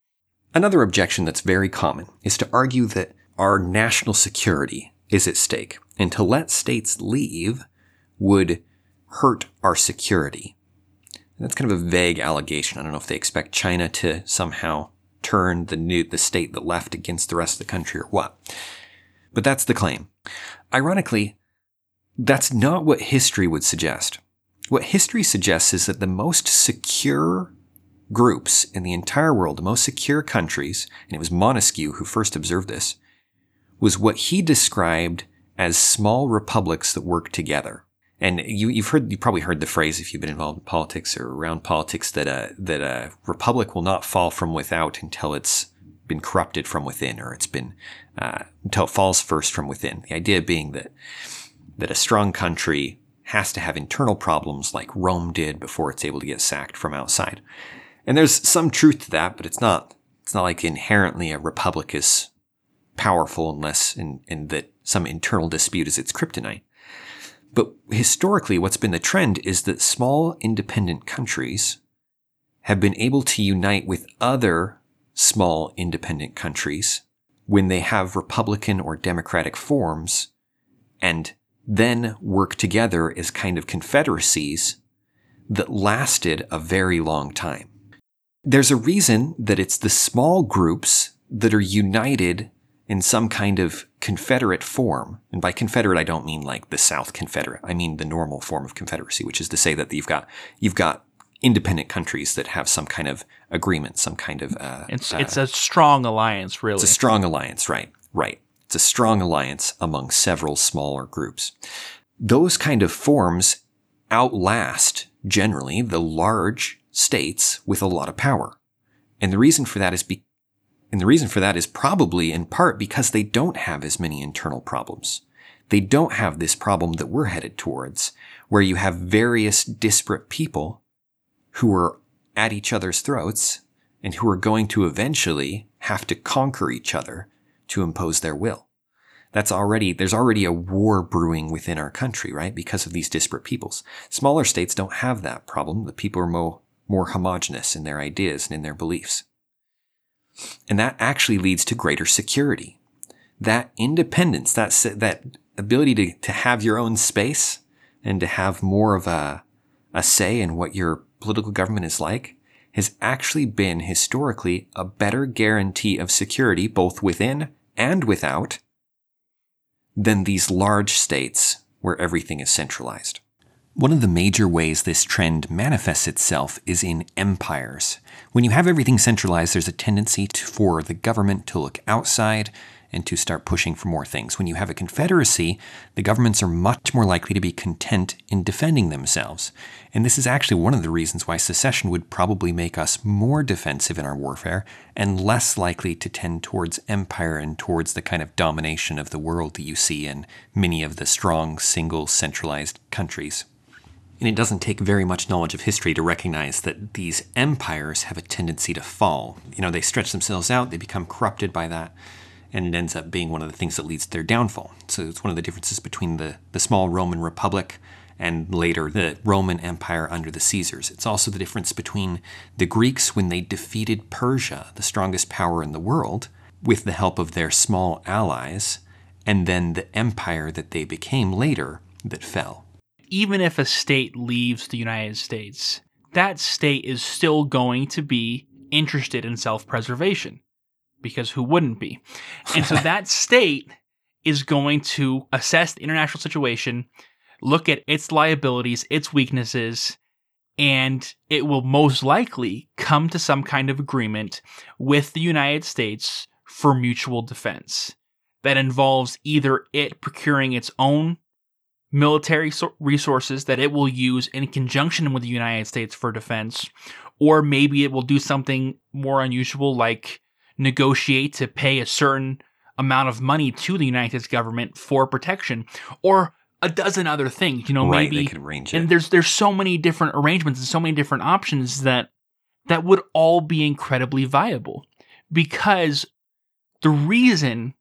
Another objection that's very common is to argue that our national security is at stake, and to let states leave would hurt our security. And that's kind of a vague allegation. I don't know if they expect China to somehow turn the new the state that left against the rest of the country or what. But that's the claim. Ironically, that's not what history would suggest. What history suggests is that the most secure groups in the entire world, the most secure countries, and it was Montesquieu who first observed this, was what he described as small republics that work together. And you, have heard, you probably heard the phrase if you've been involved in politics or around politics that a, that a republic will not fall from without until it's been corrupted from within or it's been, uh, until it falls first from within. The idea being that, that a strong country has to have internal problems like Rome did before it's able to get sacked from outside. And there's some truth to that, but it's not, it's not like inherently a republic is powerful unless in, in that some internal dispute is its kryptonite. But historically, what's been the trend is that small independent countries have been able to unite with other small independent countries when they have republican or democratic forms and then work together as kind of confederacies that lasted a very long time. There's a reason that it's the small groups that are united in some kind of Confederate form. And by Confederate, I don't mean like the South Confederate. I mean the normal form of Confederacy, which is to say that you've got, you've got independent countries that have some kind of agreement, some kind of, uh, it's, uh, it's a strong alliance, really. It's a strong alliance, right? Right. It's a strong alliance among several smaller groups. Those kind of forms outlast generally the large states with a lot of power. And the reason for that is be- and the reason for that is probably in part because they don't have as many internal problems. They don't have this problem that we're headed towards, where you have various disparate people who are at each other's throats and who are going to eventually have to conquer each other to impose their will. That's already, there's already a war brewing within our country, right? Because of these disparate peoples. Smaller states don't have that problem. The people are more, more homogenous in their ideas and in their beliefs. And that actually leads to greater security. That independence, that, that ability to, to have your own space and to have more of a, a say in what your political government is like has actually been historically a better guarantee of security both within and without than these large states where everything is centralized. One of the major ways this trend manifests itself is in empires. When you have everything centralized, there's a tendency to, for the government to look outside and to start pushing for more things. When you have a confederacy, the governments are much more likely to be content in defending themselves. And this is actually one of the reasons why secession would probably make us more defensive in our warfare and less likely to tend towards empire and towards the kind of domination of the world that you see in many of the strong, single, centralized countries. And it doesn't take very much knowledge of history to recognize that these empires have a tendency to fall. You know, they stretch themselves out, they become corrupted by that and it ends up being one of the things that leads to their downfall. So it's one of the differences between the, the small Roman Republic and later the Roman Empire under the Caesars. It's also the difference between the Greeks when they defeated Persia, the strongest power in the world, with the help of their small allies, and then the empire that they became later that fell. Even if a state leaves the United States, that state is still going to be interested in self preservation because who wouldn't be? And so that state is going to assess the international situation, look at its liabilities, its weaknesses, and it will most likely come to some kind of agreement with the United States for mutual defense that involves either it procuring its own military so- resources that it will use in conjunction with the United States for defense, or maybe it will do something more unusual like negotiate to pay a certain amount of money to the United States government for protection, or a dozen other things. You know, right, maybe they could arrange it. and there's there's so many different arrangements and so many different options that that would all be incredibly viable because the reason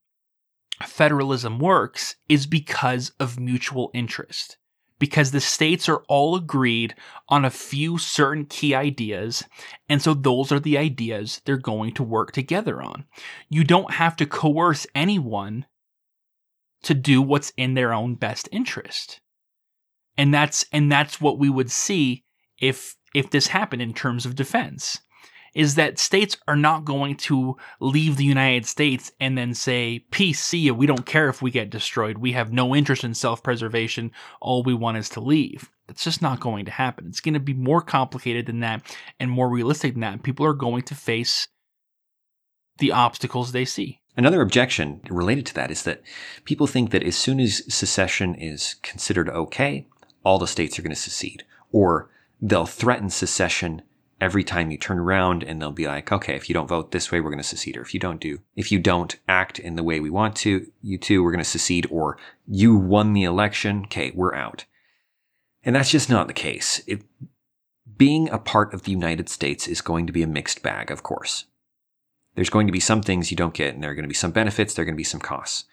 federalism works is because of mutual interest. Because the states are all agreed on a few certain key ideas, and so those are the ideas they're going to work together on. You don't have to coerce anyone to do what's in their own best interest. And that's and that's what we would see if if this happened in terms of defense is that states are not going to leave the United States and then say, peace, see you. We don't care if we get destroyed. We have no interest in self preservation. All we want is to leave. It's just not going to happen. It's going to be more complicated than that and more realistic than that. People are going to face the obstacles they see. Another objection related to that is that people think that as soon as secession is considered okay, all the states are going to secede, or they'll threaten secession every time you turn around and they'll be like, okay, if you don't vote this way, we're going to secede. Or if you don't do, if you don't act in the way we want to, you two, we're going to secede. Or you won the election. Okay, we're out. And that's just not the case. It, being a part of the United States is going to be a mixed bag, of course. There's going to be some things you don't get, and there are going to be some benefits, there are going to be some costs.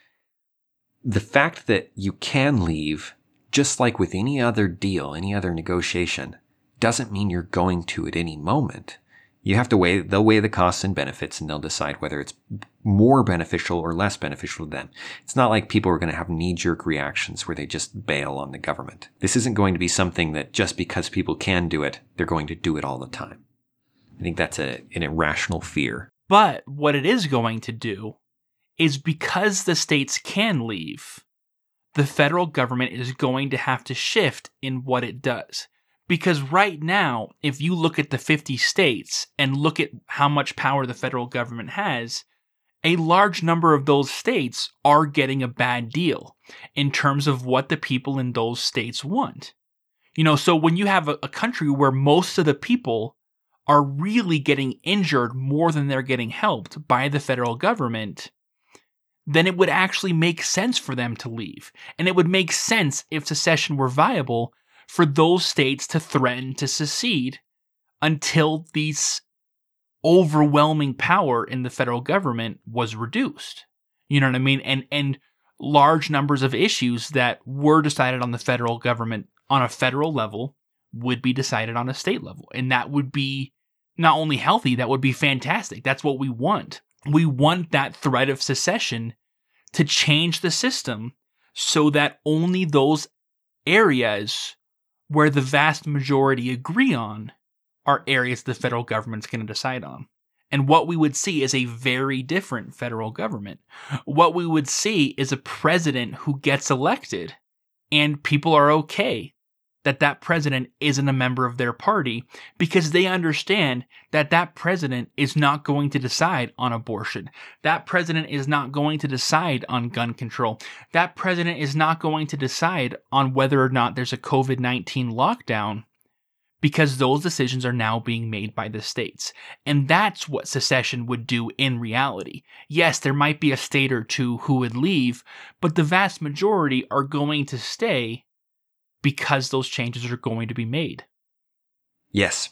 The fact that you can leave, just like with any other deal, any other negotiation, doesn't mean you're going to at any moment. You have to weigh, they'll weigh the costs and benefits and they'll decide whether it's more beneficial or less beneficial to them. It's not like people are going to have knee jerk reactions where they just bail on the government. This isn't going to be something that just because people can do it, they're going to do it all the time. I think that's a, an irrational fear. But what it is going to do is because the states can leave, the federal government is going to have to shift in what it does. Because right now, if you look at the 50 states and look at how much power the federal government has, a large number of those states are getting a bad deal in terms of what the people in those states want. You know, so when you have a, a country where most of the people are really getting injured more than they're getting helped by the federal government, then it would actually make sense for them to leave. And it would make sense if secession were viable for those states to threaten to secede until these overwhelming power in the federal government was reduced. You know what I mean? And and large numbers of issues that were decided on the federal government on a federal level would be decided on a state level. And that would be not only healthy, that would be fantastic. That's what we want. We want that threat of secession to change the system so that only those areas where the vast majority agree on are areas the federal government's going to decide on. And what we would see is a very different federal government. What we would see is a president who gets elected and people are okay that that president isn't a member of their party because they understand that that president is not going to decide on abortion. That president is not going to decide on gun control. That president is not going to decide on whether or not there's a COVID 19 lockdown because those decisions are now being made by the states. And that's what secession would do in reality. Yes, there might be a state or two who would leave, but the vast majority are going to stay because those changes are going to be made. Yes.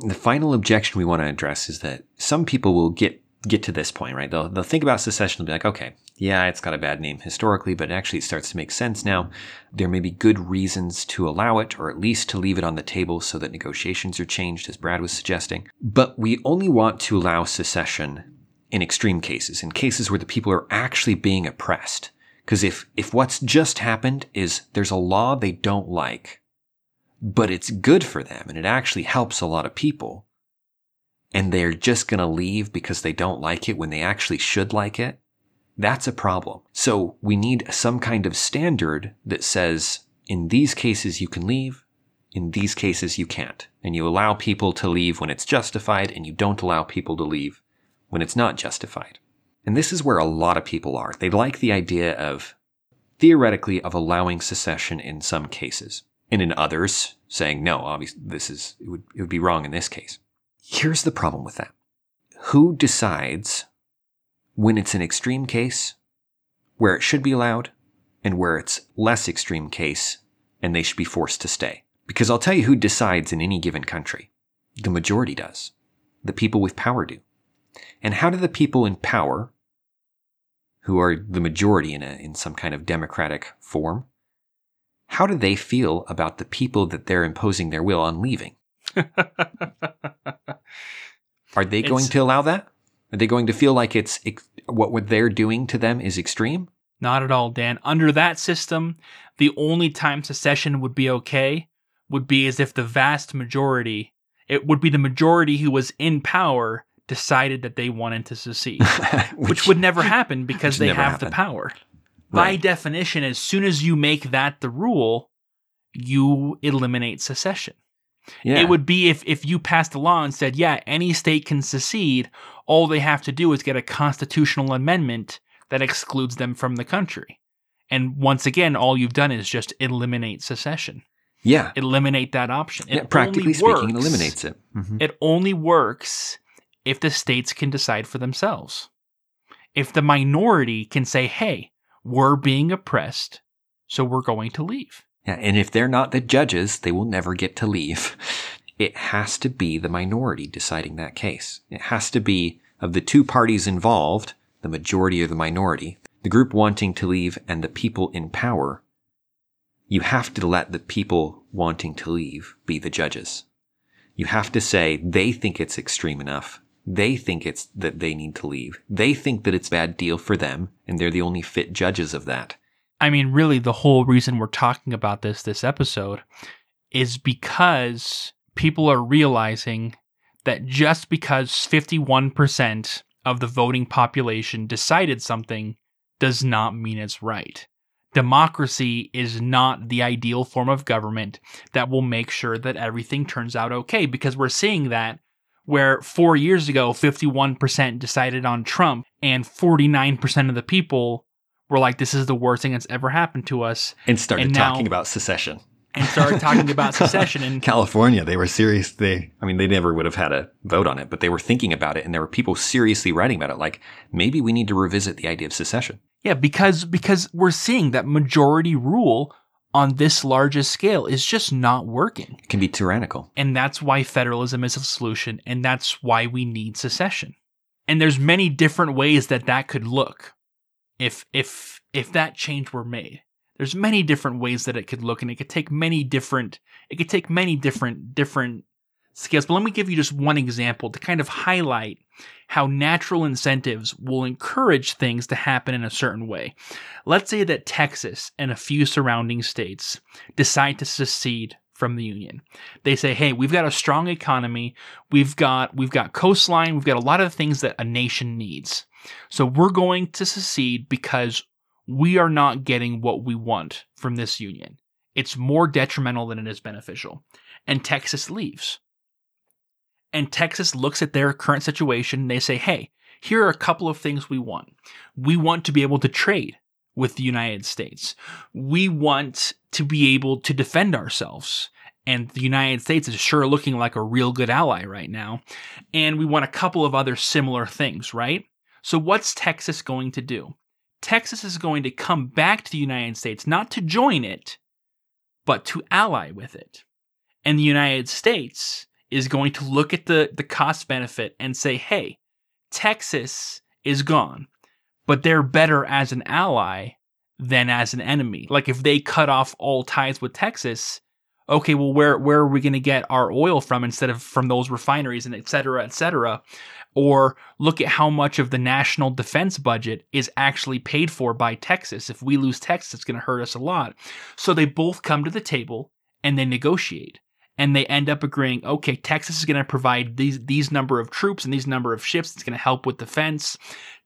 The final objection we want to address is that some people will get get to this point, right? They'll, they'll think about secession and be like, okay, yeah, it's got a bad name historically, but actually it starts to make sense now. There may be good reasons to allow it, or at least to leave it on the table so that negotiations are changed, as Brad was suggesting. But we only want to allow secession in extreme cases, in cases where the people are actually being oppressed. Because if, if what's just happened is there's a law they don't like, but it's good for them and it actually helps a lot of people, and they're just going to leave because they don't like it when they actually should like it, that's a problem. So we need some kind of standard that says in these cases you can leave, in these cases you can't. And you allow people to leave when it's justified and you don't allow people to leave when it's not justified. And this is where a lot of people are. They like the idea of, theoretically, of allowing secession in some cases, and in others, saying, no, obviously, this is, it would, it would be wrong in this case. Here's the problem with that. Who decides when it's an extreme case, where it should be allowed, and where it's less extreme case, and they should be forced to stay? Because I'll tell you who decides in any given country. The majority does. The people with power do. And how do the people in power who are the majority in a, in some kind of democratic form, how do they feel about the people that they're imposing their will on leaving? Are they going It's- to allow that? Are they going to feel like it's what what they're doing to them is extreme? Not at all, Dan. Under that system, the only time secession would be okay would be as if the vast majority, it would be the majority who was in power decided that they wanted to secede, which, would never happen because they have the happened. power. By definition, as soon as you make that the rule, you eliminate secession. yeah. It would be if, if you passed a law and said, yeah, any state can secede. All they have to do is get a constitutional amendment that excludes them from the country. And once again, all you've done is just eliminate secession, yeah. eliminate that option. It yeah. Practically speaking, works- it eliminates it. Mhm. It only works if the states can decide for themselves. If the minority can say, hey, we're being oppressed, so we're going to leave. Yeah, and if they're not the judges, they will never get to leave. It has to be the minority deciding that case. It has to be of the two parties involved, the majority or the minority, the group wanting to leave and the people in power. You have to let the people wanting to leave be the judges. You have to say they think it's extreme enough. They think it's that they need to leave. They think that it's a bad deal for them, and they're the only fit judges of that. I mean, really, the whole reason we're talking about this this episode is because people are realizing that just because 51% of the voting population decided something does not mean it's right. Democracy is not the ideal form of government that will make sure that everything turns out okay because we're seeing that where four years ago, 51% decided on Trump and 49% of the people were like, this is the worst thing that's ever happened to us, And started And now- talking about secession. and started talking about secession. In California, they were serious. They, I mean, they never would have had a vote on it, but they were thinking about it, and there were people seriously writing about it. Like maybe we need to revisit the idea of secession. yeah, because because we're seeing that majority rule on this largest scale is just not working. It can be tyrannical. And that's why federalism is a solution, and that's why we need secession. And there's many different ways that that could look if if if that change were made. There's many different ways that it could look, and it could take many different it could take many different different scales. But let me give you just one example to kind of highlight how natural incentives will encourage things to happen in a certain way. Let's say that Texas and a few surrounding states decide to secede from the union. They say, "Hey, we've got a strong economy. We've got we've got coastline. We've got a lot of things that a nation needs. So we're going to secede because we are not getting what we want from this union. It's more detrimental than it is beneficial." And Texas leaves. And Texas looks at their current situation and they say, "Hey, here are a couple of things we want. We want to be able to trade with the United States. We want to be able to defend ourselves. And the United States is sure looking like a real good ally right now. And we want a couple of other similar things, right? So, what's Texas going to do? Texas is going to come back to the United States, not to join it, but to ally with it. And the United States is going to look at the, the cost benefit and say, hey, Texas is gone, but they're better as an ally than as an enemy. Like if they cut off all ties with Texas, okay, well where where are we going to get our oil from instead of from those refineries and et cetera, et cetera? Or look at how much of the national defense budget is actually paid for by Texas. If we lose Texas, it's going to hurt us a lot. So they both come to the table and they negotiate and they end up agreeing okay texas is going to provide these these number of troops and these number of ships. It's going to help with defense.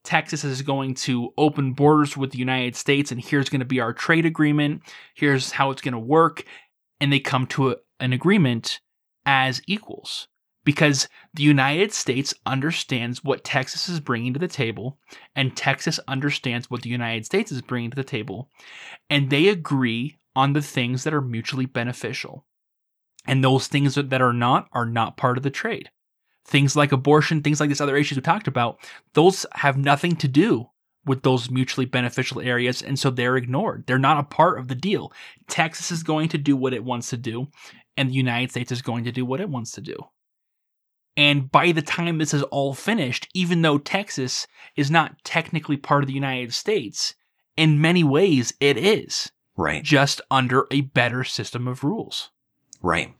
Texas is going to open borders with the united states and here's going to be our trade agreement. Here's how it's going to work. And they come to a, an agreement as equals because the united states understands what texas is bringing to the table and texas understands what the united states is bringing to the table and they agree on the things that are mutually beneficial and those things that are not are not part of the trade. Things like abortion, things like these other issues we talked about, those have nothing to do with those mutually beneficial areas. And so they're ignored. They're not a part of the deal. Texas is going to do what it wants to do, and the United States is going to do what it wants to do. And by the time this is all finished, even though Texas is not technically part of the United States, in many ways it is. Right. Just under a better system of rules. Right.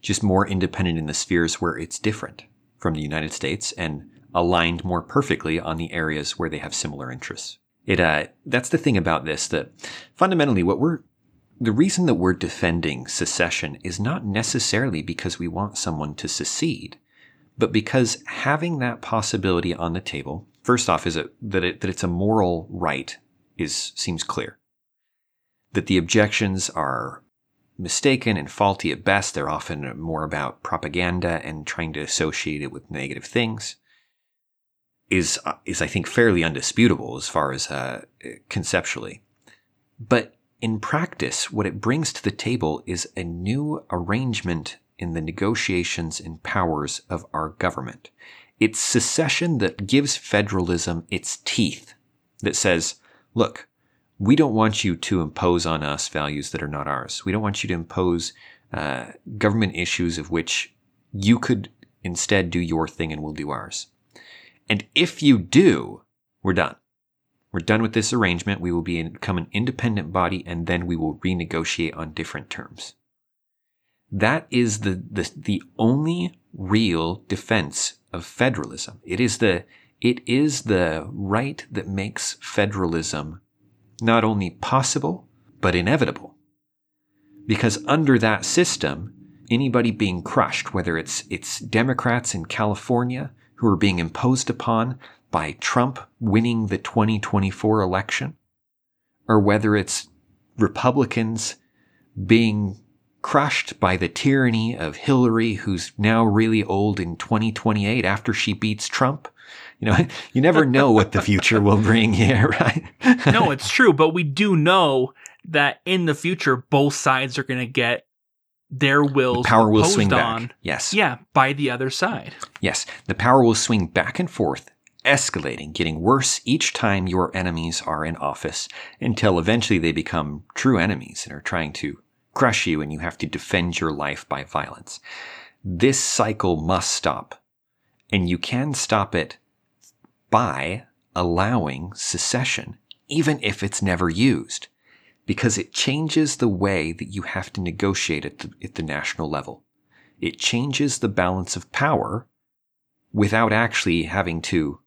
Just more independent in the spheres where it's different from the United States and aligned more perfectly on the areas where they have similar interests. It uh that's the thing about this that fundamentally what we're the reason that we're defending secession is not necessarily because we want someone to secede, but because having that possibility on the table, first off, is it, that, it, that it's a moral right is seems clear. That the objections are mistaken and faulty at best. They're often more about propaganda and trying to associate it with negative things. Is uh, is I think fairly undisputable as far as uh, conceptually, but in practice, what it brings to the table is a new arrangement in the negotiations and powers of our government. It's secession that gives federalism its teeth, that says, look, we don't want you to impose on us values that are not ours. We don't want you to impose uh, government issues of which you could instead do your thing and we'll do ours. And if you do, we're done. We're done with this arrangement. We will become an independent body and then we will renegotiate on different terms. That is the, the, the only real defense of federalism. It is the, it is the right that makes federalism not only possible, but inevitable. Because under that system, anybody being crushed, whether it's, it's Democrats in California who are being imposed upon by Trump winning the 2024 election, or whether it's Republicans being crushed by the tyranny of Hillary, who's now really old in 2028 after she beats Trump. You know, you never know what the future will bring here, right? no, it's true, but we do know that in the future, both sides are going to get their wills the power will swing on, back. Yes. Yeah, by the other side. Yes, the power will swing back and forth escalating, getting worse each time your enemies are in office until eventually they become true enemies and are trying to crush you and you have to defend your life by violence. This cycle must stop. And you can stop it by allowing secession, even if it's never used, because it changes the way that you have to negotiate at the, at the national level. It changes the balance of power without actually having to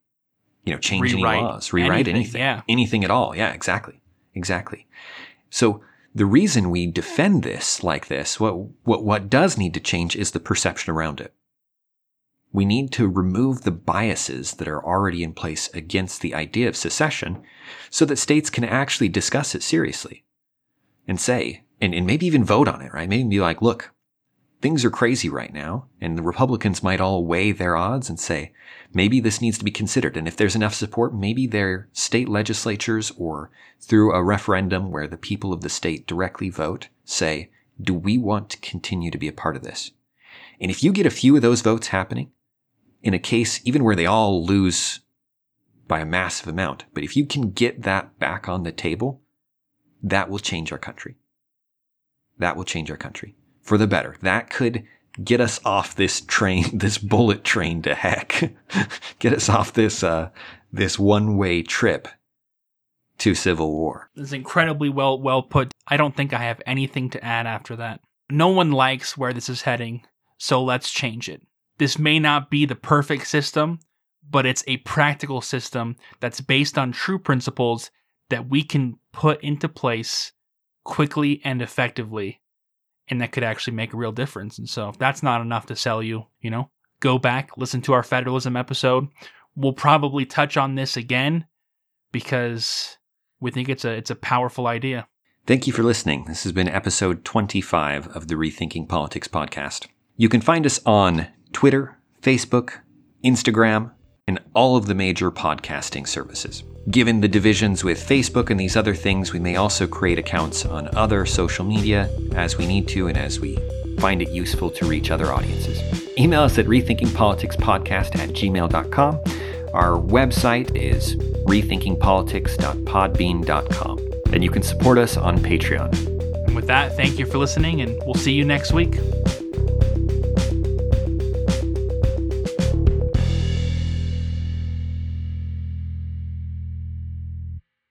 you know, change rewrite any laws, rewrite anything, anything, yeah. anything at all. Yeah, exactly. Exactly. So the reason we defend this like this, what, what, what does need to change is the perception around it. We need to remove the biases that are already in place against the idea of secession so that states can actually discuss it seriously and say, and, and maybe even vote on it, right? Maybe be like, look, things are crazy right now, and the Republicans might all weigh their odds and say, maybe this needs to be considered. And if there's enough support, maybe their state legislatures or through a referendum where the people of the state directly vote say, do we want to continue to be a part of this? And if you get a few of those votes happening, in a case even where they all lose by a massive amount, but if you can get that back on the table, that will change our country. That will change our country for the better. That could get us off this train, this bullet train to heck. get us off this, uh, this one way trip to civil war. It's incredibly well, well put. I don't think I have anything to add after that. No one likes where this is heading, so let's change it. This may not be the perfect system, but it's a practical system that's based on true principles that we can put into place quickly and effectively and that could actually make a real difference. And so if that's not enough to sell you, you know, go back, listen to our federalism episode. We'll probably touch on this again because we think it's a it's a powerful idea. Thank you for listening. This has been episode 25 of the Rethinking Politics podcast. You can find us on Twitter, Facebook, Instagram, and all of the major podcasting services. Given the divisions with Facebook and these other things, we may also create accounts on other social media as we need to and as we find it useful to reach other audiences. Email us at rethinkingpoliticspodcast at gmail.com. Our website is rethinkingpolitics.podbean.com. And you can support us on Patreon. And with that, thank you for listening, and we'll see you next week.